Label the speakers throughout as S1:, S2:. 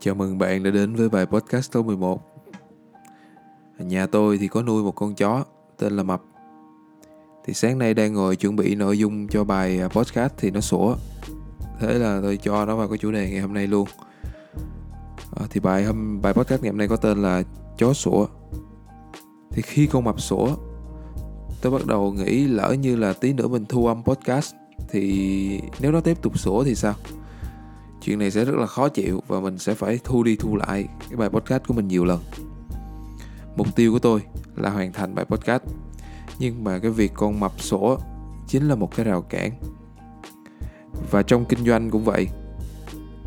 S1: Chào mừng bạn đã đến với bài podcast số 11 Nhà tôi thì có nuôi một con chó tên là Mập. Thì sáng nay đang ngồi chuẩn bị nội dung cho bài à, podcast thì nó sủa. Thế là tôi cho nó vào cái chủ đề ngày hôm nay luôn. À, Thì bài hôm bài podcast ngày hôm nay có tên là Chó sủa. Thì khi con Mập sủa Tôi bắt đầu nghĩ lỡ như là tí nữa mình thu âm podcast Thì nếu nó tiếp tục sủa thì sao? Chuyện này sẽ rất là khó chịu và mình sẽ phải thu đi thu lại cái bài podcast của mình nhiều lần. Mục tiêu của tôi là hoàn thành bài podcast. Nhưng mà cái việc con mập sổ chính là một cái rào cản. Và trong kinh doanh cũng vậy.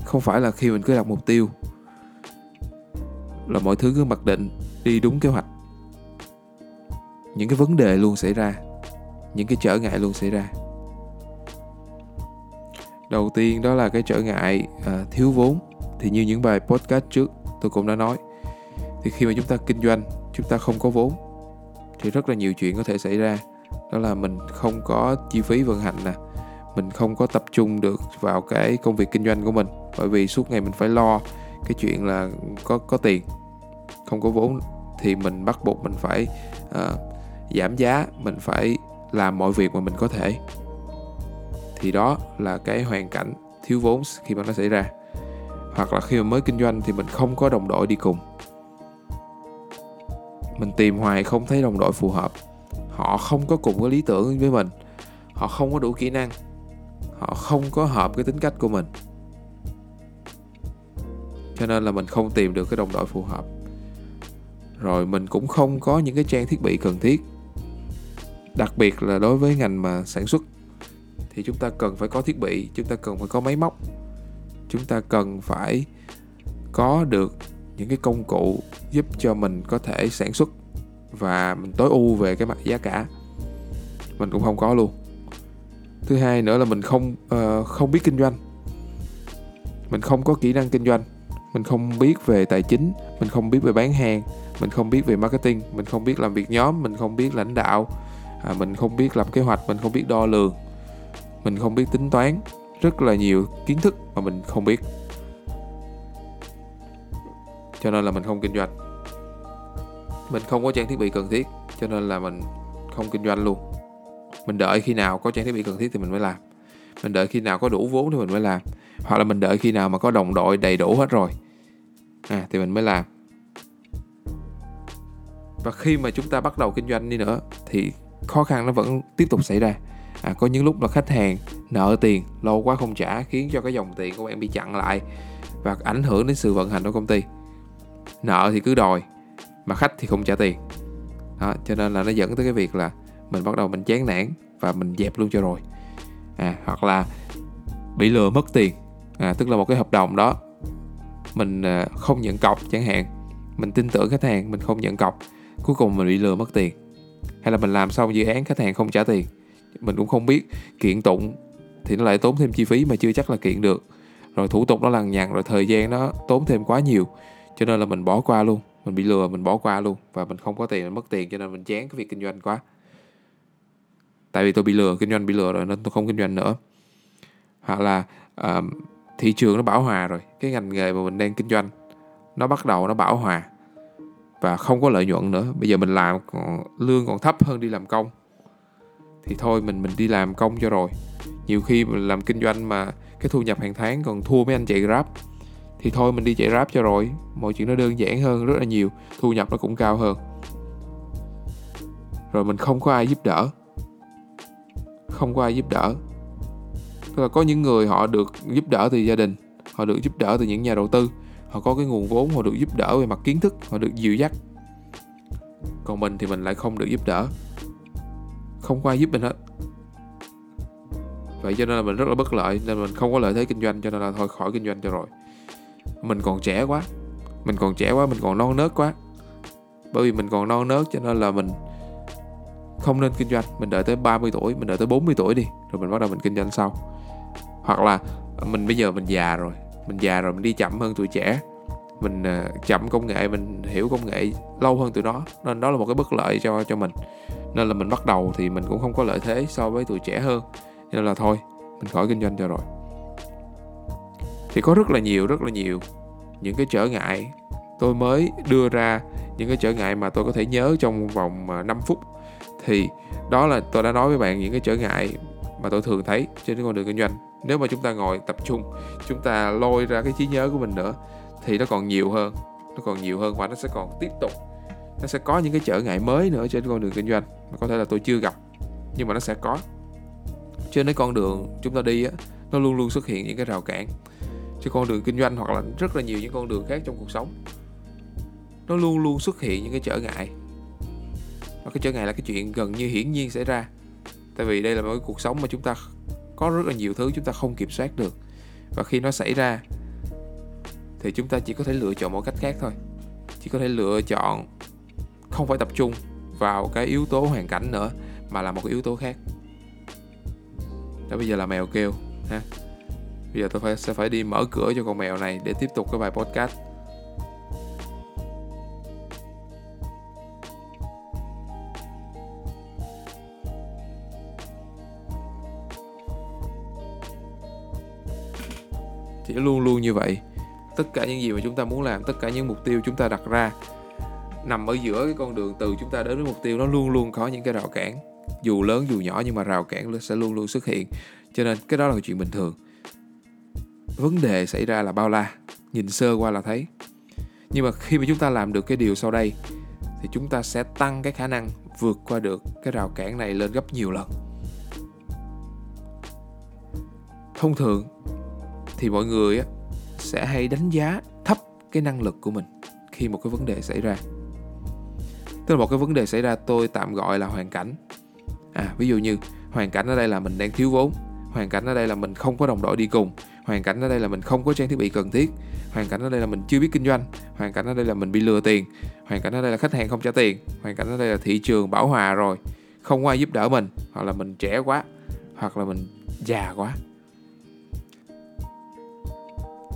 S1: Không phải là khi mình cứ đặt mục tiêu là mọi thứ cứ mặc định, đi đúng kế hoạch. Những cái vấn đề luôn xảy ra, những cái trở ngại luôn xảy ra đầu tiên đó là cái trở ngại à, thiếu vốn. Thì như những bài podcast trước tôi cũng đã nói thì khi mà chúng ta kinh doanh chúng ta không có vốn thì rất là nhiều chuyện có thể xảy ra. Đó là mình không có chi phí vận hành nè mình không có tập trung được vào cái công việc kinh doanh của mình bởi vì suốt ngày mình phải lo cái chuyện là có có tiền không có vốn thì mình bắt buộc mình phải uh, giảm giá mình phải làm mọi việc mà mình có thể thì đó là cái hoàn cảnh thiếu vốn khi mà nó xảy ra. Hoặc là khi mà mới kinh doanh thì mình không có đồng đội đi cùng. Mình tìm hoài không thấy đồng đội phù hợp. Họ không có cùng cái lý tưởng với mình. Họ không có đủ kỹ năng. Họ không có hợp cái tính cách của mình. Cho nên là mình không tìm được cái đồng đội phù hợp. Rồi mình cũng không có những cái trang thiết bị cần thiết. Đặc biệt là đối với ngành mà sản xuất thì chúng ta cần phải có thiết bị chúng ta cần phải có máy móc. Chúng ta cần phải có được những cái công cụ giúp cho mình có thể sản xuất và mình tối ưu về cái mặt giá cả. Mình cũng không có luôn. Thứ hai nữa là mình không uh, không biết kinh doanh. Mình không có kỹ năng kinh doanh. Mình không biết về tài chính mình không biết về bán hàng mình không biết về marketing mình không biết làm việc nhóm mình không biết lãnh đạo à, mình không biết lập kế hoạch mình không biết đo lường mình không biết tính toán rất là nhiều kiến thức mà mình không biết. Cho nên là mình không kinh doanh. Mình không có trang thiết bị cần thiết cho nên là mình không kinh doanh luôn. Mình đợi khi nào có trang thiết bị cần thiết thì mình mới làm. Mình đợi khi nào có đủ vốn thì mình mới làm. Hoặc là mình đợi khi nào mà có đồng đội đầy đủ hết rồi à, thì mình mới làm. Và khi mà chúng ta bắt đầu kinh doanh đi nữa thì khó khăn nó vẫn tiếp tục xảy ra à, có những lúc là khách hàng nợ tiền lâu quá không trả khiến cho cái dòng tiền của bạn bị chặn lại và ảnh hưởng đến sự vận hành của công ty. Nợ thì cứ đòi mà khách thì không trả tiền. Đó, cho nên là nó dẫn tới cái việc là mình bắt đầu mình chán nản và mình dẹp luôn cho rồi. À, hoặc là bị lừa mất tiền. À, tức là một cái hợp đồng đó mình à, không nhận cọc chẳng hạn. Mình tin tưởng khách hàng mình không nhận cọc cuối cùng mình bị lừa mất tiền. Hay là mình làm xong dự án khách hàng không trả tiền mình cũng không biết. Kiện tụng thì nó lại tốn thêm chi phí mà chưa chắc là kiện được. Rồi thủ tục nó lằng nhằng rồi thời gian nó tốn thêm quá nhiều. Cho nên là mình bỏ qua luôn. Mình bị lừa mình bỏ qua luôn. Và mình không có tiền mình mất tiền cho nên mình chán cái việc kinh doanh quá. Tại vì tôi bị lừa kinh doanh bị lừa rồi nên tôi không kinh doanh nữa. Hoặc là uh, thị trường nó bão hòa rồi. Cái ngành nghề mà mình đang kinh doanh nó bắt đầu nó bão hòa. Và không có lợi nhuận nữa. Bây giờ mình làm còn lương còn thấp hơn đi làm công thì thôi, mình mình đi làm công cho rồi. Nhiều khi mình làm kinh doanh mà cái thu nhập hàng tháng còn thua mấy anh chạy grab. Thì thôi, mình đi chạy grab cho rồi. Mọi chuyện nó đơn giản hơn rất là nhiều, thu nhập nó cũng cao hơn. Rồi mình không có ai giúp đỡ. Không có ai giúp đỡ. Tức là có những người họ được giúp đỡ từ gia đình, họ được giúp đỡ từ những nhà đầu tư. Họ có cái nguồn vốn, họ được giúp đỡ về mặt kiến thức, họ được dìu dắt. Còn mình thì mình lại không được giúp đỡ không có ai giúp mình hết. Vậy cho nên là mình rất là bất lợi, nên mình không có lợi thế kinh doanh, cho nên là thôi khỏi kinh doanh cho rồi. Mình còn trẻ quá, mình còn trẻ quá, mình còn non nớt quá. Bởi vì mình còn non nớt, cho nên là mình không nên kinh doanh. Mình đợi tới 30 tuổi, mình đợi tới 40 tuổi đi, rồi mình bắt đầu mình kinh doanh sau. Hoặc là mình, bây giờ mình già rồi, mình già rồi, mình đi chậm hơn tuổi trẻ mình à, chậm công nghệ, mình hiểu công nghệ lâu hơn tụi nó. Nên đó là một cái bất lợi cho cho mình. Nên là mình bắt đầu thì mình cũng không có lợi thế so với tuổi trẻ hơn. Nên là thôi, mình khỏi kinh doanh cho rồi. Thì có rất là nhiều, rất là nhiều những cái trở ngại. Tôi mới đưa ra những cái trở ngại mà tôi có thể nhớ trong vòng à, 5 phút. Thì đó là tôi đã nói với bạn những cái trở ngại mà tôi thường thấy trên cái con đường kinh doanh. Nếu mà chúng ta ngồi tập trung, chúng ta lôi ra cái trí nhớ của mình nữa thì nó còn nhiều hơn, nó còn nhiều hơn và nó sẽ còn tiếp tục, nó sẽ có những cái trở ngại mới nữa trên con đường kinh doanh mà có thể là tôi chưa gặp, nhưng mà nó sẽ có. Trên cái con đường chúng ta đi á, nó luôn luôn xuất hiện những cái rào cản trên con đường kinh doanh hoặc là rất là nhiều những con đường khác trong cuộc sống. Nó luôn luôn xuất hiện những cái trở ngại. Và cái trở ngại là cái chuyện gần như hiển nhiên xảy ra. Tại vì đây là một cái cuộc sống mà chúng ta có rất là nhiều thứ chúng ta không kiểm soát được. Và khi nó xảy ra thì chúng ta chỉ có thể lựa chọn một cách khác thôi. Chỉ có thể lựa chọn không phải tập trung vào cái yếu tố hoàn cảnh nữa, mà là một cái yếu tố khác. Đó, bây giờ là mèo kêu, ha. Bây giờ tôi phải, sẽ phải đi mở cửa cho con mèo này để tiếp tục cái bài podcast. Thì luôn luôn như vậy tất cả những gì mà chúng ta muốn làm tất cả những mục tiêu chúng ta đặt ra nằm ở giữa cái con đường từ chúng ta đến với mục tiêu nó luôn luôn có những cái rào cản. Dù lớn dù nhỏ nhưng mà rào cản sẽ luôn luôn xuất hiện. Cho nên cái đó là chuyện bình thường. Vấn đề xảy ra là bao la nhìn sơ qua là thấy. Nhưng mà khi mà chúng ta làm được cái điều sau đây thì chúng ta sẽ tăng cái khả năng vượt qua được cái rào cản này lên gấp nhiều lần. Thông thường thì mọi người á, sẽ hay đánh giá thấp cái năng lực của mình khi một cái vấn đề xảy ra. Tức là một cái vấn đề xảy ra, tôi tạm gọi là hoàn cảnh. À ví dụ như, hoàn cảnh ở đây là mình đang thiếu vốn, hoàn cảnh ở đây là mình không có đồng đội đi cùng, hoàn cảnh ở đây là mình không có trang thiết bị cần thiết, hoàn cảnh ở đây là mình chưa biết kinh doanh, hoàn cảnh ở đây là mình bị lừa tiền, hoàn cảnh ở đây là khách hàng không trả tiền, hoàn cảnh ở đây là thị trường bảo hòa rồi, không có ai giúp đỡ mình, hoặc là mình trẻ quá, hoặc là mình già quá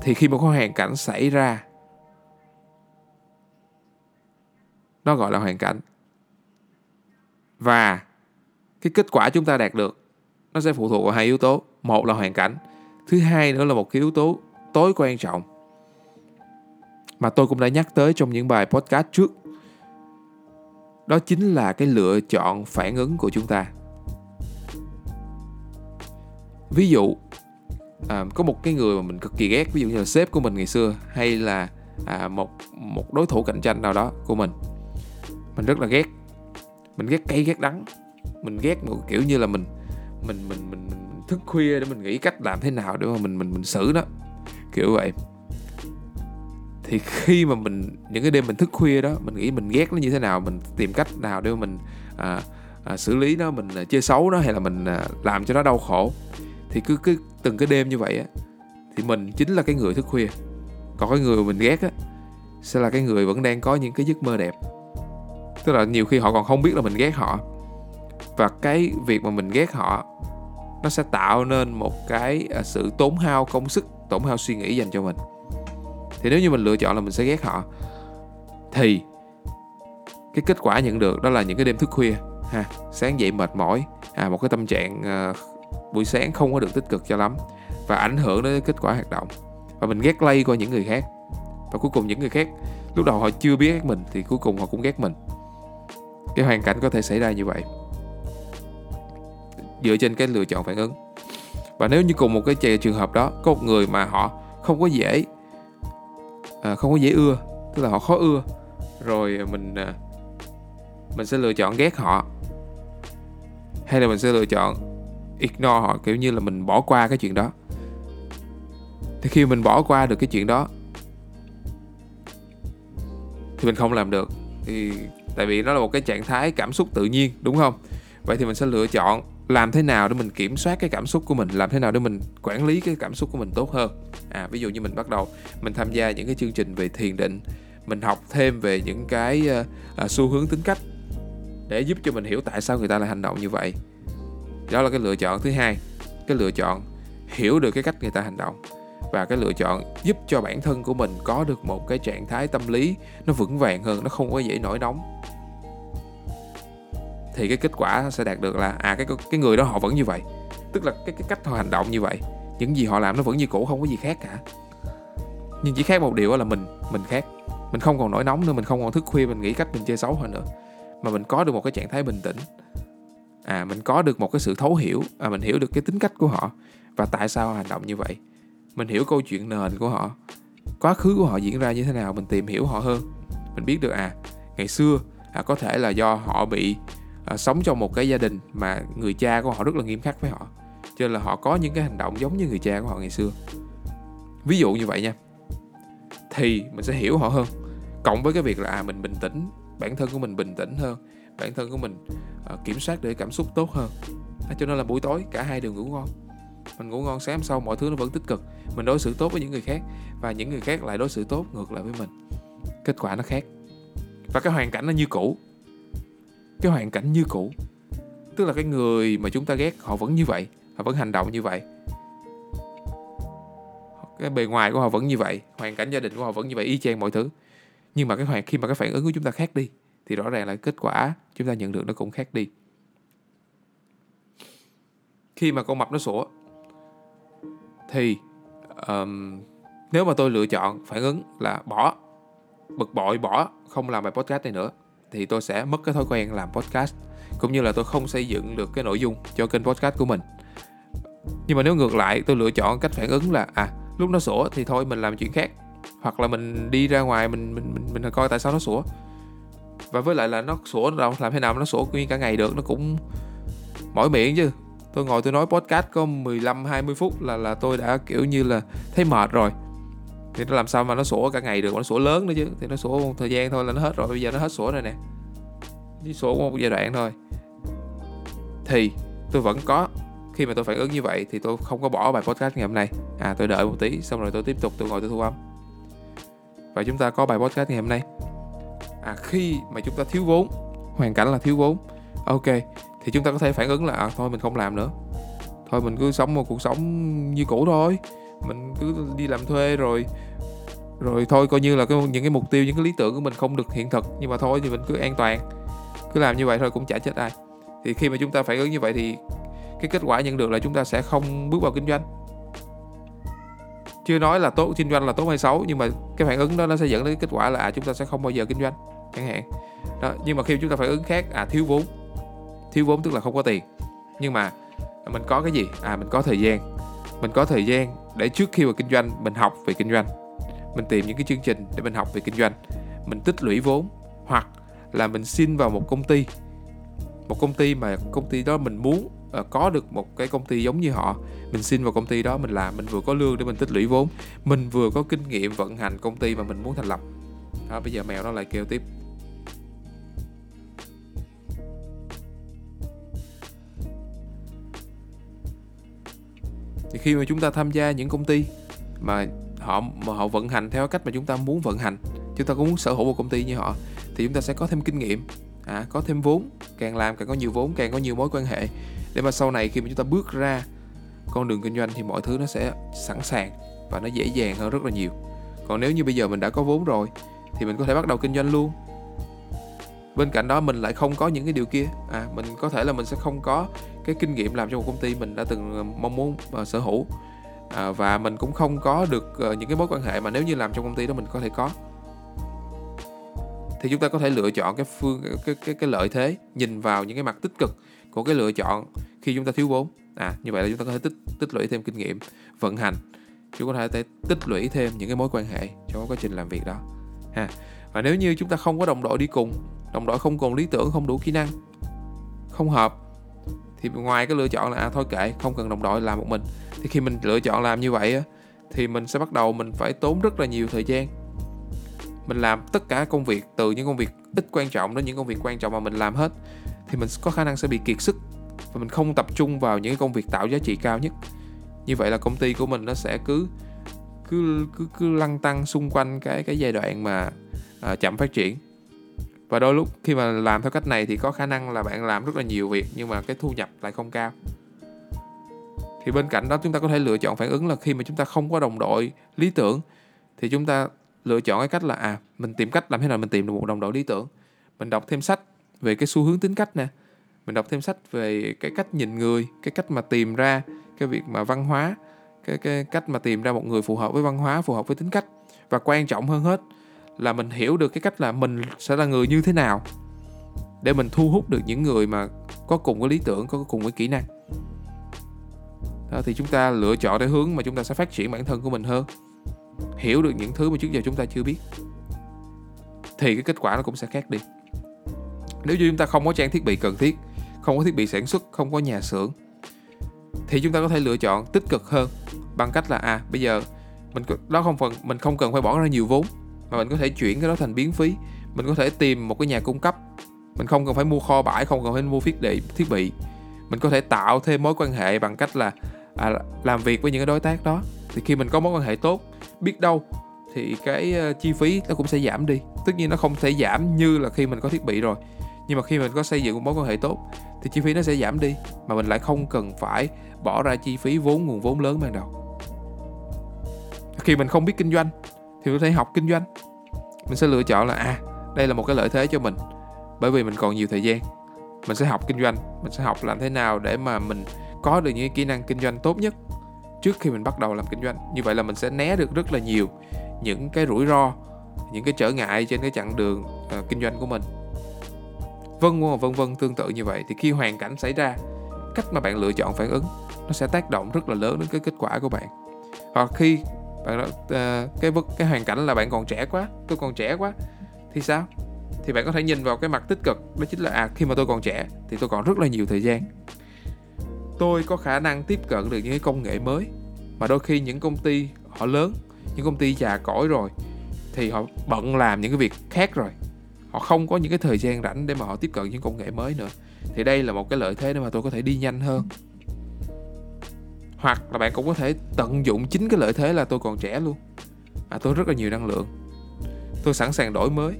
S1: thì khi một hoàn cảnh xảy ra, nó gọi là hoàn cảnh. Và cái kết quả chúng ta đạt được, nó sẽ phụ thuộc vào hai yếu tố. Một là hoàn cảnh, thứ hai nữa là một cái yếu tố tối quan trọng mà tôi cũng đã nhắc tới trong những bài podcast trước. Đó chính là cái lựa chọn phản ứng của chúng ta. Ví dụ à, có một cái người mà mình cực kỳ ghét ví dụ như là sếp của mình ngày xưa hay là à, một một đối thủ cạnh tranh nào đó của mình. Mình rất là ghét. Mình ghét cay ghét đắng. Mình ghét một kiểu như là mình mình mình mình, mình thức khuya để mình nghĩ cách làm thế nào để mà mình mình mình xử nó. Kiểu vậy. Thì khi mà mình những cái đêm mình thức khuya đó mình nghĩ mình ghét nó như thế nào mình tìm cách nào để mà mình à, à, xử lý nó mình à, chơi xấu nó hay là mình à, làm cho nó đau khổ thì cứ cứ từng cái đêm như vậy á thì mình chính là cái người thức khuya. Còn cái người mình ghét á sẽ là cái người vẫn đang có những cái giấc mơ đẹp. Tức là nhiều khi họ còn không biết là mình ghét họ. Và cái việc mà mình ghét họ nó sẽ tạo nên một cái à, sự tốn hao công sức tổn hao suy nghĩ dành cho mình. Thì nếu như mình lựa chọn là mình sẽ ghét họ thì cái kết quả nhận được đó là những cái đêm thức khuya ha sáng dậy mệt mỏi à, một cái tâm trạng uh, buổi sáng không có được tích cực cho lắm và ảnh hưởng đến kết quả hoạt động. Và mình ghét lây qua những người khác. Và cuối cùng những người khác lúc đầu họ chưa biết ghét mình thì cuối cùng họ cũng ghét mình. Cái hoàn cảnh có thể xảy ra như vậy. Dựa trên cái lựa chọn phản ứng. Và nếu như cùng một cái trường hợp đó có một người mà họ không có dễ à, không có dễ ưa tức là họ khó ưa rồi mình à, mình sẽ lựa chọn ghét họ. Hay là mình sẽ lựa chọn ignore họ kiểu như là mình bỏ qua cái chuyện đó. Thì khi mình bỏ qua được cái chuyện đó thì mình không làm được. Thì tại vì nó là một cái trạng thái cảm xúc tự nhiên đúng không? Vậy thì mình sẽ lựa chọn làm thế nào để mình kiểm soát cái cảm xúc của mình làm thế nào để mình quản lý cái cảm xúc của mình tốt hơn. À ví dụ như mình bắt đầu mình tham gia những cái chương trình về thiền định mình học thêm về những cái uh, uh, xu hướng tính cách để giúp cho mình hiểu tại sao người ta lại hành động như vậy đó là cái lựa chọn thứ hai. Cái lựa chọn hiểu được cái cách người ta hành động. Và cái lựa chọn giúp cho bản thân của mình có được một cái trạng thái tâm lý nó vững vàng hơn, nó không có dễ nổi nóng. Thì cái kết quả sẽ đạt được là à cái cái người đó họ vẫn như vậy. Tức là cái cái cách họ hành động như vậy. Những gì họ làm nó vẫn như cũ, không có gì khác cả. Nhưng chỉ khác một điều là mình mình khác. Mình không còn nổi nóng nữa, mình không còn thức khuya, mình nghĩ cách mình chơi xấu hơn nữa. Mà mình có được một cái trạng thái bình tĩnh à mình có được một cái sự thấu hiểu à mình hiểu được cái tính cách của họ và tại sao họ hành động như vậy. Mình hiểu câu chuyện nền của họ quá khứ của họ diễn ra như thế nào mình tìm hiểu họ hơn. Mình biết được à ngày xưa à, có thể là do họ bị à, sống trong một cái gia đình mà người cha của họ rất là nghiêm khắc với họ cho nên là họ có những cái hành động giống như người cha của họ ngày xưa. Ví dụ như vậy nha thì mình sẽ hiểu họ hơn cộng với cái việc là à mình bình tĩnh bản thân của mình bình tĩnh hơn bản thân của mình uh, kiểm soát được cảm xúc tốt hơn. À, cho nên là buổi tối cả hai đều ngủ ngon. Mình ngủ ngon sáng sau mọi thứ nó vẫn tích cực. Mình đối xử tốt với những người khác và những người khác lại đối xử tốt ngược lại với mình. Kết quả nó khác. Và cái hoàn cảnh nó như cũ. Cái hoàn cảnh như cũ. Tức là cái người mà chúng ta ghét họ vẫn như vậy họ vẫn hành động như vậy. Cái bề ngoài của họ vẫn như vậy hoàn cảnh gia đình của họ vẫn như vậy y chang mọi thứ. Nhưng mà cái hoàn khi mà cái phản ứng của chúng ta khác đi thì rõ ràng là kết quả chúng ta nhận được nó cũng khác đi. Khi mà con mập nó sủa thì um, nếu mà tôi lựa chọn phản ứng là bỏ bực bội bỏ không làm bài podcast này nữa thì tôi sẽ mất cái thói quen làm podcast cũng như là tôi không xây dựng được cái nội dung cho kênh podcast của mình. Nhưng mà nếu ngược lại tôi lựa chọn cách phản ứng là à lúc nó sủa thì thôi mình làm chuyện khác hoặc là mình đi ra ngoài mình mình mình mình coi tại sao nó sủa và với lại là nó sủa đâu, làm thế nào mà nó sủa nguyên cả ngày được, nó cũng mỏi miệng chứ. Tôi ngồi tôi nói podcast có 15 20 phút là là tôi đã kiểu như là thấy mệt rồi. Thì nó làm sao mà nó sủa cả ngày được nó sủa lớn nữa chứ. Thì nó sủa một thời gian thôi là nó hết rồi, bây giờ nó hết sủa rồi nè. Chỉ sủa một giai đoạn thôi. Thì tôi vẫn có, khi mà tôi phản ứng như vậy thì tôi không có bỏ bài podcast ngày hôm nay. À tôi đợi một tí, xong rồi tôi tiếp tục, tôi ngồi tôi thu âm. Và chúng ta có bài podcast ngày hôm nay à khi mà chúng ta thiếu vốn hoàn cảnh là thiếu vốn. Ok thì chúng ta có thể phản ứng là à, thôi mình không làm nữa. Thôi mình cứ sống một cuộc sống như cũ thôi. Mình cứ đi làm thuê rồi rồi thôi coi như là cái, những cái mục tiêu những cái lý tưởng của mình không được hiện thực. Nhưng mà thôi thì mình cứ an toàn cứ làm như vậy thôi cũng chả chết ai. Thì khi mà chúng ta phản ứng như vậy thì cái kết quả nhận được là chúng ta sẽ không bước vào kinh doanh. Chưa nói là tốt kinh doanh là tốt hay xấu nhưng mà cái phản ứng đó nó sẽ dẫn đến kết quả là à, chúng ta sẽ không bao giờ kinh doanh chẳng hạn. Đó nhưng mà khi chúng ta phản ứng khác à thiếu vốn. Thiếu vốn tức là không có tiền. Nhưng mà mình có cái gì? À mình có thời gian. Mình có thời gian để trước khi vào kinh doanh mình học về kinh doanh. Mình tìm những cái chương trình để mình học về kinh doanh. Mình tích lũy vốn hoặc là mình xin vào một công ty. Một công ty mà công ty đó mình muốn uh, có được một cái công ty giống như họ. Mình xin vào công ty đó mình làm mình vừa có lương để mình tích lũy vốn. Mình vừa có kinh nghiệm vận hành công ty mà mình muốn thành lập. Đó, bây giờ mèo nó lại kêu tiếp. Thì khi mà chúng ta tham gia những công ty mà họ mà họ vận hành theo cách mà chúng ta muốn vận hành chúng ta cũng muốn sở hữu một công ty như họ thì chúng ta sẽ có thêm kinh nghiệm à, có thêm vốn càng làm càng có nhiều vốn càng có nhiều mối quan hệ. Để mà sau này khi mà chúng ta bước ra con đường kinh doanh thì mọi thứ nó sẽ sẵn sàng và nó dễ dàng hơn rất là nhiều. Còn nếu như bây giờ mình đã có vốn rồi thì mình có thể bắt đầu kinh doanh luôn bên cạnh đó mình lại không có những cái điều kia. À mình có thể là mình sẽ không có cái kinh nghiệm làm cho một công ty mình đã từng ờ, mong muốn uh, sở hữu. À, và mình cũng không có được uh, những cái mối quan hệ mà nếu như làm trong công ty đó mình có thể có. Thì chúng ta có thể lựa chọn cái phương cái cái cái lợi thế nhìn vào những cái mặt tích cực của cái lựa chọn khi chúng ta thiếu vốn. À như vậy là chúng ta có thể tích tích lũy thêm kinh nghiệm vận hành. Chúng ta có thể tích lũy thêm những cái mối quan hệ trong quá trình làm việc đó ha. Và nếu như chúng ta không có đồng đội đi cùng đồng đội không còn lý tưởng không đủ kỹ năng. Không hợp. Thì ngoài cái lựa chọn là à thôi kệ không cần đồng đội làm một mình. Thì khi mình lựa chọn làm như vậy á thì mình sẽ bắt đầu mình phải tốn rất là nhiều thời gian. Mình làm tất cả công việc từ những công việc ít quan trọng đến những công việc quan trọng mà mình làm hết thì mình có khả năng sẽ bị kiệt sức và mình không tập trung vào những công việc tạo giá trị cao nhất. Như vậy là công ty của mình nó sẽ cứ cứ cứ cứ lăn tăng xung quanh cái cái giai đoạn mà à, chậm phát triển và đôi lúc khi mà làm theo cách này thì có khả năng là bạn làm rất là nhiều việc nhưng mà cái thu nhập lại không cao. Thì bên cạnh đó chúng ta có thể lựa chọn phản ứng là khi mà chúng ta không có đồng đội, lý tưởng thì chúng ta lựa chọn cái cách là à mình tìm cách làm thế nào mình tìm được một đồng đội lý tưởng. Mình đọc thêm sách về cái xu hướng tính cách nè. Mình đọc thêm sách về cái cách nhìn người, cái cách mà tìm ra cái việc mà văn hóa, cái cái cách mà tìm ra một người phù hợp với văn hóa, phù hợp với tính cách. Và quan trọng hơn hết là mình hiểu được cái cách là mình sẽ là người như thế nào để mình thu hút được những người mà có cùng cái lý tưởng có cùng cái kỹ năng. Đó, thì chúng ta lựa chọn cái hướng mà chúng ta sẽ phát triển bản thân của mình hơn hiểu được những thứ mà trước giờ chúng ta chưa biết. Thì cái kết quả nó cũng sẽ khác đi. Nếu như chúng ta không có trang thiết bị cần thiết không có thiết bị sản xuất không có nhà xưởng thì chúng ta có thể lựa chọn tích cực hơn bằng cách là à bây giờ mình đó không phần mình không cần phải bỏ ra nhiều vốn mà mình có thể chuyển cái đó thành biến phí. Mình có thể tìm một cái nhà cung cấp. Mình không cần phải mua kho bãi không cần phải mua thiết bị thiết bị. Mình có thể tạo thêm mối quan hệ bằng cách là à, làm việc với những cái đối tác đó. Thì khi mình có mối quan hệ tốt biết đâu thì cái ờ, chi phí nó cũng sẽ giảm đi. Tất nhiên nó không thể giảm như là khi mình có thiết bị rồi. Nhưng mà khi mình có xây dựng một mối quan hệ tốt thì chi phí nó sẽ giảm đi. Mà mình lại không cần phải bỏ ra chi phí vốn nguồn vốn lớn ban đầu. Khi mình không biết kinh doanh thì có thể học kinh doanh mình sẽ lựa chọn là à đây là một cái lợi thế cho mình bởi vì mình còn nhiều thời gian. Mình sẽ học kinh doanh mình sẽ học làm thế nào để mà mình có được những kỹ năng kinh doanh tốt nhất trước khi mình bắt đầu làm kinh doanh. Như vậy là mình sẽ né được rất là nhiều những cái rủi ro những cái trở ngại trên cái chặng đường uh, kinh doanh của mình. Vân vân vân tương tự như vậy. Thì khi hoàn cảnh xảy ra cách mà bạn lựa chọn phản ứng nó sẽ tác động rất là lớn đến cái kết quả của bạn. Hoặc khi bạn uh, cái cái hoàn cảnh là bạn còn trẻ quá tôi còn trẻ quá. Thì sao? Thì bạn có thể nhìn vào cái mặt tích cực đó chính là à khi mà tôi còn trẻ thì tôi còn rất là nhiều thời gian. Tôi có khả năng tiếp cận được những cái công nghệ mới mà đôi khi những công ty họ lớn những công ty già cỗi rồi thì họ bận làm những cái việc khác rồi. Họ không có những cái thời gian rảnh để mà họ tiếp cận những công nghệ mới nữa. Thì đây là một cái lợi thế để mà tôi có thể đi nhanh hơn hoặc là bạn cũng có thể tận dụng chính cái lợi thế là tôi còn trẻ luôn. À tôi rất là nhiều năng lượng. Tôi sẵn sàng đổi mới.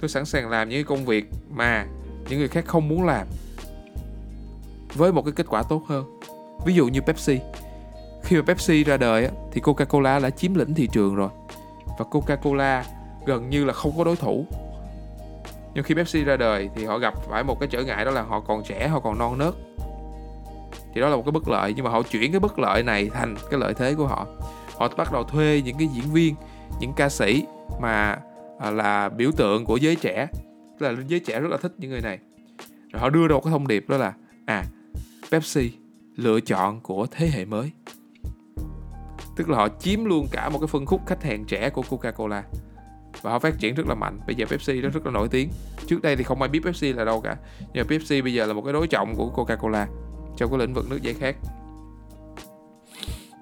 S1: Tôi sẵn sàng làm những công việc mà những người khác không muốn làm với một cái kết quả tốt hơn. Ví dụ như Pepsi. Khi mà Pepsi ra đời thì Coca-Cola đã chiếm lĩnh thị trường rồi. Và Coca-Cola gần như là không có đối thủ. Nhưng khi Pepsi ra đời thì họ gặp phải một cái trở ngại đó là họ còn trẻ, họ còn non nớt thì đó là một cái bất lợi nhưng mà họ chuyển cái bất lợi này thành cái lợi thế của họ. Họ bắt đầu thuê những cái diễn viên những ca sĩ mà à, là biểu tượng của giới trẻ. Tức là giới trẻ rất là thích những người này. Rồi họ đưa ra một cái thông điệp đó là à Pepsi lựa chọn của thế hệ mới. Tức là họ chiếm luôn cả một cái phân khúc khách hàng trẻ của Coca-Cola. Và họ phát triển rất là mạnh. Bây giờ Pepsi nó rất là nổi tiếng. Trước đây thì không ai biết Pepsi là đâu cả. Nhưng mà Pepsi bây giờ là một cái đối trọng của Coca-Cola trong cái lĩnh vực nước giải khát.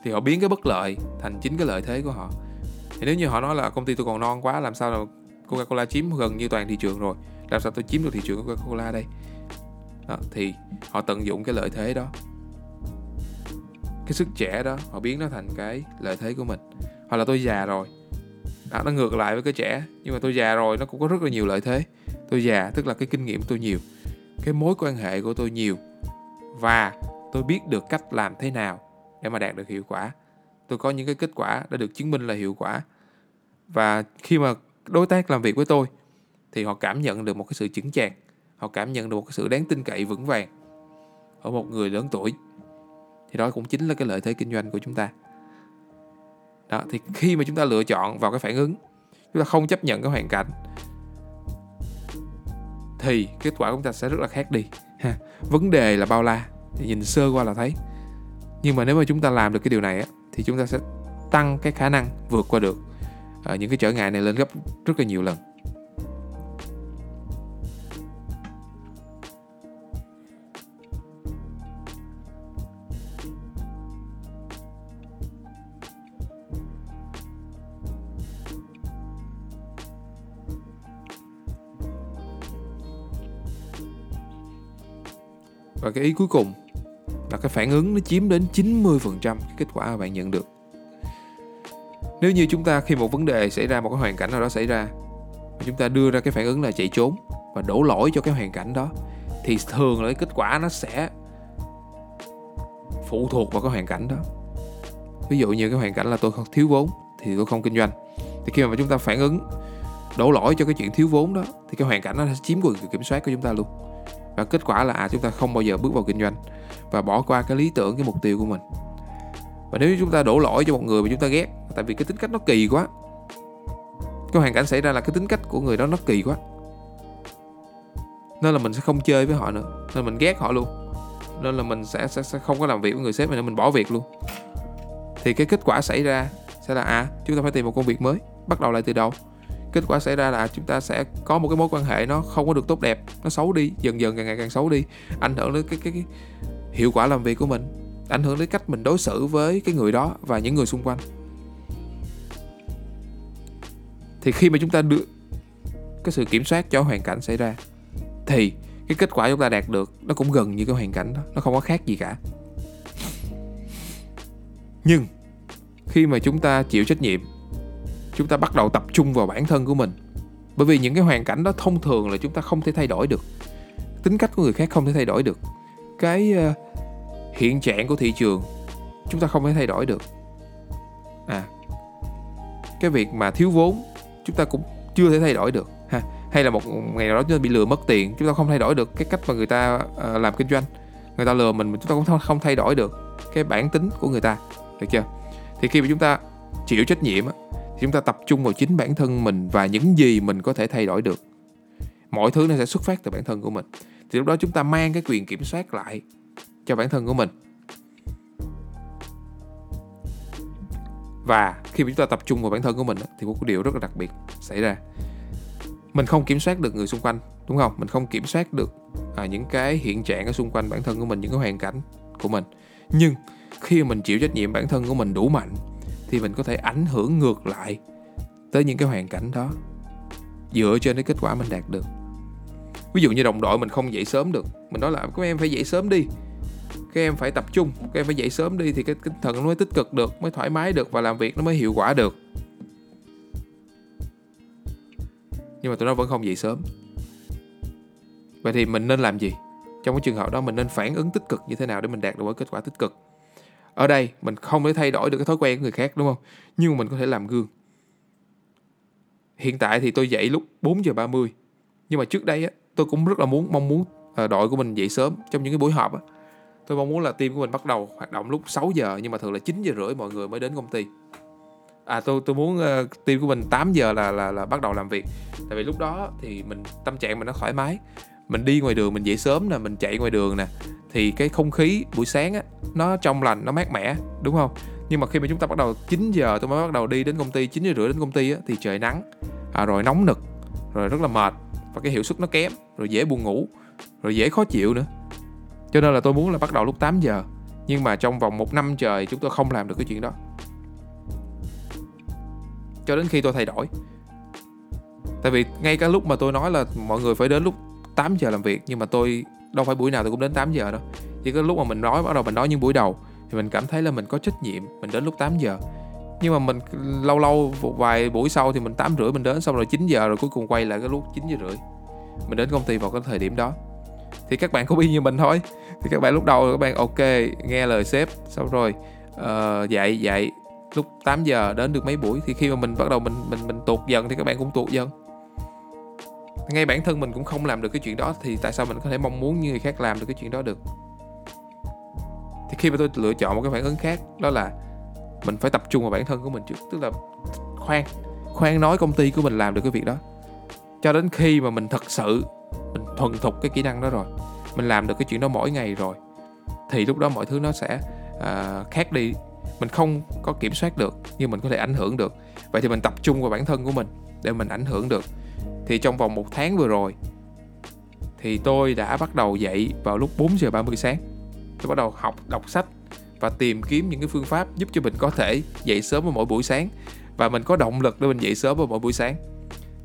S1: Thì họ biến cái bất lợi thành chính cái lợi thế của họ. Thì nếu như họ nói là công ty tôi còn non quá làm sao là Coca-Cola chiếm gần như toàn thị trường rồi? Làm sao tôi chiếm được thị trường của Coca-Cola đây? Đó, thì họ tận dụng cái lợi thế đó. Cái sức trẻ đó họ biến nó thành cái lợi thế của mình. Hoặc là tôi già rồi. Đó, nó ngược lại với cái trẻ. Nhưng mà tôi già rồi nó cũng có rất là nhiều lợi thế. Tôi già tức là cái kinh nghiệm của tôi nhiều. Cái mối quan hệ của tôi nhiều và tôi biết được cách làm thế nào để mà đạt được hiệu quả. Tôi có những cái kết quả đã được chứng minh là hiệu quả. Và khi mà đối tác làm việc với tôi, thì họ cảm nhận được một cái sự chững chạc. Họ cảm nhận được một cái sự đáng tin cậy vững vàng ở một người lớn tuổi. Thì đó cũng chính là cái lợi thế kinh doanh của chúng ta. Đó, thì khi mà chúng ta lựa chọn vào cái phản ứng, chúng ta không chấp nhận cái hoàn cảnh, thì kết quả của chúng ta sẽ rất là khác đi. Ha, vấn đề là bao la thì nhìn sơ qua là thấy. Nhưng mà nếu mà chúng ta làm được cái điều này á, thì chúng ta sẽ tăng cái khả năng vượt qua được uh, những cái trở ngại này lên gấp rất là nhiều lần. Và cái ý cuối cùng là cái phản ứng nó chiếm đến 90% cái kết quả mà bạn nhận được. Nếu như chúng ta khi một vấn đề xảy ra, một cái hoàn cảnh nào đó xảy ra chúng ta đưa ra cái phản ứng là chạy trốn và đổ lỗi cho cái hoàn cảnh đó, thì thường là cái kết quả nó sẽ phụ thuộc vào cái hoàn cảnh đó. Ví dụ như cái hoàn cảnh là tôi không thiếu vốn thì tôi không kinh doanh. Thì khi mà chúng ta phản ứng, đổ lỗi cho cái chuyện thiếu vốn đó, thì cái hoàn cảnh nó sẽ chiếm quyền kiểm soát của chúng ta luôn và kết quả là à chúng ta không bao giờ bước vào kinh doanh và bỏ qua cái lý tưởng cái mục tiêu của mình. Và nếu chúng ta đổ lỗi cho một người mà chúng ta ghét tại vì cái tính cách nó kỳ quá cái hoàn cảnh xảy ra là cái tính cách của người đó nó kỳ quá nên là mình sẽ không chơi với họ nữa nên mình ghét họ luôn nên là mình sẽ sẽ, sẽ không có làm việc với người sếp này nên mình bỏ việc luôn. Thì cái kết quả xảy ra sẽ là à chúng ta phải tìm một công việc mới bắt đầu lại từ đầu. Kết quả xảy ra là chúng ta sẽ có một cái mối quan hệ nó không có được tốt đẹp nó xấu đi dần dần càng ngày càng xấu đi ảnh hưởng đến cái cái, cái hiệu quả làm việc của mình, ảnh hưởng đến cách mình đối xử với cái người đó và những người xung quanh. Thì khi mà chúng ta đưa cái sự kiểm soát cho hoàn cảnh xảy ra, thì cái kết quả chúng ta đạt được nó cũng gần như cái hoàn cảnh đó, nó không có khác gì cả. Nhưng khi mà chúng ta chịu trách nhiệm, chúng ta bắt đầu tập trung vào bản thân của mình. Bởi vì những cái hoàn cảnh đó thông thường là chúng ta không thể thay đổi được. Tính cách của người khác không thể thay đổi được cái ờ, hiện trạng của thị trường, chúng ta không thể thay đổi được. À cái việc mà thiếu vốn, chúng ta cũng chưa thể thay đổi được, ha. Hay là một ngày nào đó chúng ta bị lừa mất tiền, chúng ta không thay đổi được cái cách mà người ta ờ, làm kinh doanh. Người ta lừa mình chúng ta cũng không thay đổi được cái bản tính của người ta, được chưa? Thì khi mà chúng ta chịu trách nhiệm thì chúng ta tập trung vào chính bản thân mình và những gì mình có thể thay đổi được. Mọi thứ nó sẽ xuất phát từ bản thân của mình thì lúc đó chúng ta mang cái quyền kiểm soát lại cho bản thân của mình. Và khi mà chúng ta tập trung vào bản thân của mình thì một điều rất là đặc biệt xảy ra. Mình không kiểm soát được người xung quanh đúng không? Mình không kiểm soát được à, những cái hiện trạng ở xung quanh bản thân của mình những cái hoàn cảnh của mình. Nhưng khi mình chịu trách nhiệm bản thân của mình đủ mạnh thì mình có thể ảnh hưởng ngược lại tới những cái hoàn cảnh đó dựa trên cái kết quả mình đạt được ví dụ như đồng đội mình không dậy sớm được. Mình nói là các em phải dậy sớm đi. Các em phải tập trung. Các em phải dậy sớm đi thì cái tinh thần nó mới tích cực được mới thoải mái được và làm việc nó mới hiệu quả được. Nhưng mà tụi nó vẫn không dậy sớm. Vậy thì mình nên làm gì? Trong cái trường hợp đó mình nên phản ứng tích cực như thế nào để mình đạt được cái kết quả tích cực? Ở đây mình không thể thay đổi được cái thói quen của người khác đúng không? Nhưng mà mình có thể làm gương. Hiện tại thì tôi dậy lúc 4 giờ 30 nhưng mà trước đây á, tôi cũng rất là muốn mong muốn ờ, đội của mình dậy sớm trong những cái buổi họp á. tôi mong muốn là team của mình bắt đầu hoạt động lúc 6 giờ nhưng mà thường là 9 giờ rưỡi mọi người mới đến công ty. À tôi tôi muốn uh, team của mình 8 giờ là là là bắt đầu làm việc. Tại vì lúc đó thì mình tâm trạng mình nó thoải mái. Mình đi ngoài đường mình dậy sớm nè mình chạy ngoài đường nè thì cái không khí buổi sáng á nó trong lành nó mát mẻ đúng không? Nhưng mà khi mà chúng ta bắt đầu 9 giờ tôi mới bắt đầu đi đến công ty 9 giờ rưỡi đến công ty á, thì trời nắng à, rồi nóng nực rồi rất là mệt và cái hiệu suất nó kém, rồi dễ buồn ngủ, rồi dễ khó chịu nữa. Cho nên là tôi muốn là bắt đầu lúc 8 giờ. Nhưng mà trong vòng một năm trời chúng tôi không làm được cái chuyện đó. Cho đến khi tôi thay đổi. Tại vì ngay cả lúc mà tôi nói là mọi người phải đến lúc 8 giờ làm việc, nhưng mà tôi, đâu phải buổi nào tôi cũng đến 8 giờ đâu. Chỉ có lúc mà mình nói, bắt đầu mình nói những buổi đầu, thì mình cảm thấy là mình có trách nhiệm mình đến lúc 8 giờ nhưng mà mình lâu lâu một vài buổi sau thì mình tám rưỡi mình đến xong rồi 9 giờ rồi cuối cùng quay lại cái lúc 9 giờ rưỡi. Mình đến công ty vào cái thời điểm đó. Thì các bạn cũng y như mình thôi. Thì các bạn lúc đầu các bạn ok nghe lời sếp xong rồi uh, dạy dạy. Lúc 8 giờ đến được mấy buổi thì khi mà mình bắt đầu mình mình mình tuột dần thì các bạn cũng tuột dần. Ngay bản thân mình cũng không làm được cái chuyện đó thì tại sao mình có thể mong muốn như người khác làm được cái chuyện đó được? Thì khi mà tôi lựa chọn một cái phản ứng khác đó là mình phải tập trung vào bản thân của mình trước tức là khoan khoan nói công ty của mình làm được cái việc đó. Cho đến khi mà mình thật sự mình thuần thục cái kỹ năng đó rồi mình làm được cái chuyện đó mỗi ngày rồi thì lúc đó mọi thứ nó sẽ uh, khác đi. Mình không có kiểm soát được nhưng mình có thể ảnh hưởng được. Vậy thì mình tập trung vào bản thân của mình để mình ảnh hưởng được. Thì trong vòng một tháng vừa rồi thì tôi đã bắt đầu dậy vào lúc 4 giờ 30 sáng. Tôi bắt đầu học đọc sách và tìm kiếm những cái phương pháp giúp cho mình có thể dậy sớm vào mỗi buổi sáng. Và mình có động lực để mình dậy sớm vào mỗi buổi sáng.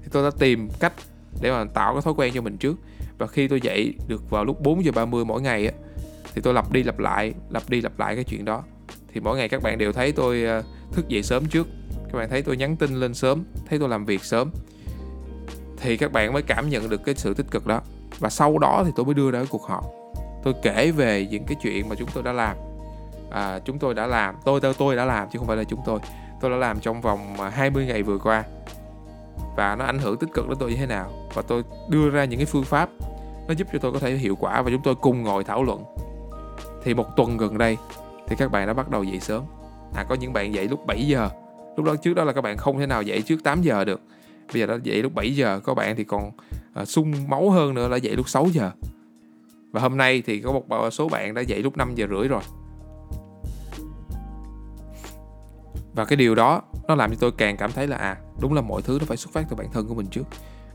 S1: Thì tôi đã tìm cách để mà tạo cái thói quen cho mình trước. Và khi tôi dậy được vào lúc 4 giờ 30 mỗi ngày á, thì tôi lặp đi lặp lại, lặp đi lặp lại cái chuyện đó. Thì mỗi ngày các bạn đều thấy tôi ờ, thức dậy sớm trước. Các bạn thấy tôi nhắn tin lên sớm, thấy tôi làm việc sớm. Thì các bạn mới cảm nhận được cái sự tích cực đó. Và sau đó thì tôi mới đưa ra cái cuộc họp. Tôi kể về những cái chuyện mà chúng tôi đã làm à, chúng tôi đã làm. Tôi tôi tôi đã làm chứ không phải là chúng tôi. Tôi đã làm trong vòng à, 20 ngày vừa qua. Và nó ảnh hưởng tích cực đến tôi như thế nào? Và tôi đưa ra những cái phương pháp nó giúp cho tôi có thể hiệu quả và chúng tôi cùng ngồi thảo luận. Thì một tuần gần đây thì các bạn đã bắt đầu dậy sớm. À có những bạn dậy lúc 7 giờ. Lúc đó trước đó là các bạn không thể nào dậy trước 8 giờ được. Bây giờ đã dậy lúc 7 giờ có bạn thì còn à, sung máu hơn nữa là dậy lúc 6 giờ. Và hôm nay thì có một à, số bạn đã dậy lúc 5 giờ rưỡi rồi. Và cái điều đó nó làm cho tôi càng cảm thấy là à đúng là mọi thứ nó phải xuất phát từ bản thân của mình trước.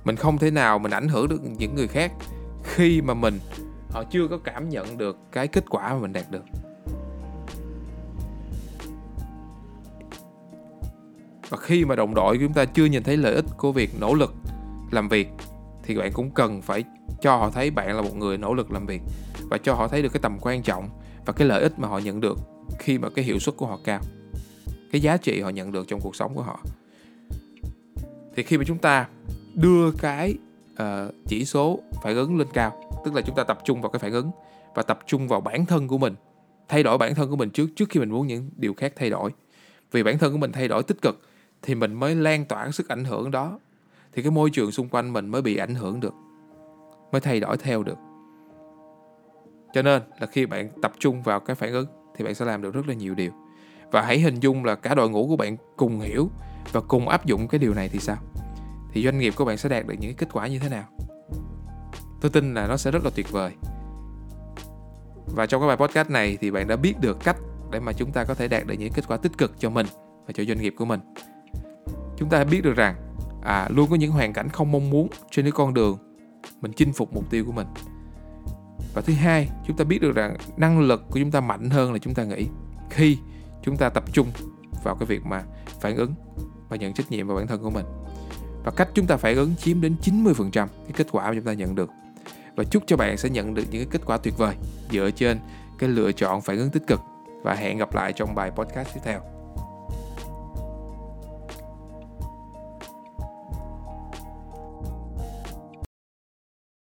S1: Mình không thể nào mình ảnh hưởng được những người khác khi mà mình, họ chưa có cảm nhận được cái kết quả mà mình đạt được. Và khi mà đồng đội của chúng ta chưa nhìn thấy lợi ích của việc nỗ lực làm việc, thì bạn cũng cần phải cho họ thấy bạn là một người nỗ lực làm việc và cho họ thấy được cái tầm quan trọng và cái lợi ích mà họ nhận được khi mà cái hiệu suất của họ cao cái giá trị họ nhận được trong cuộc sống của họ. Thì khi mà chúng ta đưa cái uh, chỉ số phản ứng lên cao tức là chúng ta tập trung vào cái phản ứng và tập trung vào bản thân của mình thay đổi bản thân của mình trước trước khi mình muốn những điều khác thay đổi. Vì bản thân của mình thay đổi tích cực thì mình mới lan tỏa sức ảnh hưởng đó. Thì cái môi trường xung quanh mình mới bị ảnh hưởng được mới thay đổi theo được. Cho nên là khi bạn tập trung vào cái phản ứng thì bạn sẽ làm được rất là nhiều điều và hãy hình dung là cả đội ngũ của bạn cùng hiểu và cùng áp dụng cái điều này thì sao? Thì doanh nghiệp của bạn sẽ đạt được những kết quả như thế nào? Tôi tin là nó sẽ rất là tuyệt vời. Và trong cái bài podcast này thì bạn đã biết được cách để mà chúng ta có thể đạt được những kết quả tích cực cho mình và cho doanh nghiệp của mình. Chúng ta biết được rằng à, luôn có những hoàn cảnh không mong muốn trên cái con đường mình chinh phục mục tiêu của mình. Và thứ hai chúng ta biết được rằng năng lực của chúng ta mạnh hơn là chúng ta nghĩ. Khi chúng ta tập trung vào cái việc mà phản ứng và nhận trách nhiệm vào bản thân của mình. Và cách chúng ta phản ứng chiếm đến 90% cái kết quả mà chúng ta nhận được. Và chúc cho bạn sẽ nhận được những cái kết quả tuyệt vời dựa trên cái lựa chọn phản ứng tích cực. Và hẹn gặp lại trong bài podcast tiếp theo.